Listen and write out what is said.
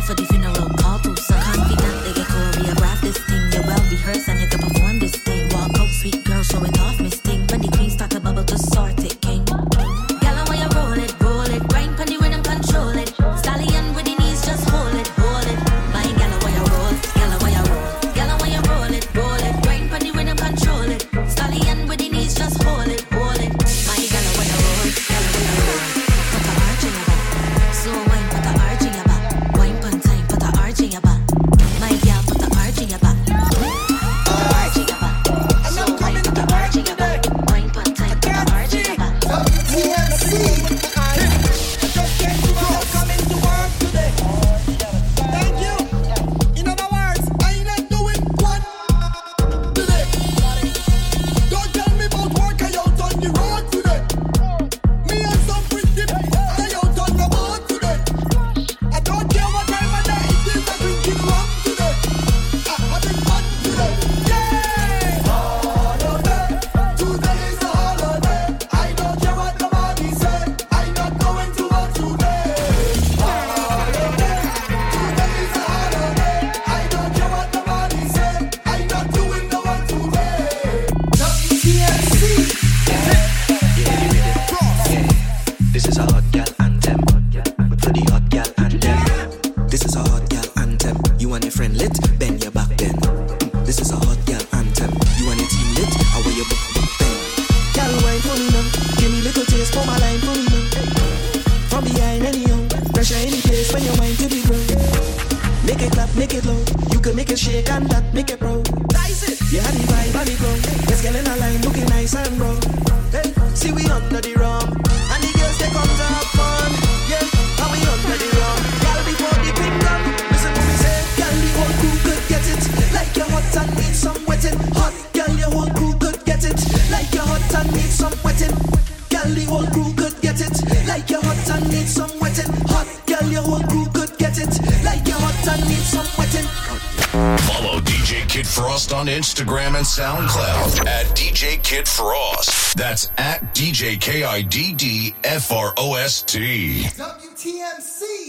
for the. This is a hot gal anthem. We play the hot gal anthem. This is a hot gal anthem. You and your friend lit, bend your back then. This is a hot gal anthem. You and your team lit, I wear your book bend. Gal wine for me now. Give me little taste for my line for me now. From behind any young, pressure any place when you wine to be ground. Make it clap, make it low. You can make it shake and that make it proud. Nice it. You had the vibe body the ground. Let's get in a line, looking nice and brown. it like your need some wetting. Follow DJ KiddFrost on Instagram and SoundCloud at DJ KiddFrost. That's at DJ K I D D F R O S T. WTMC.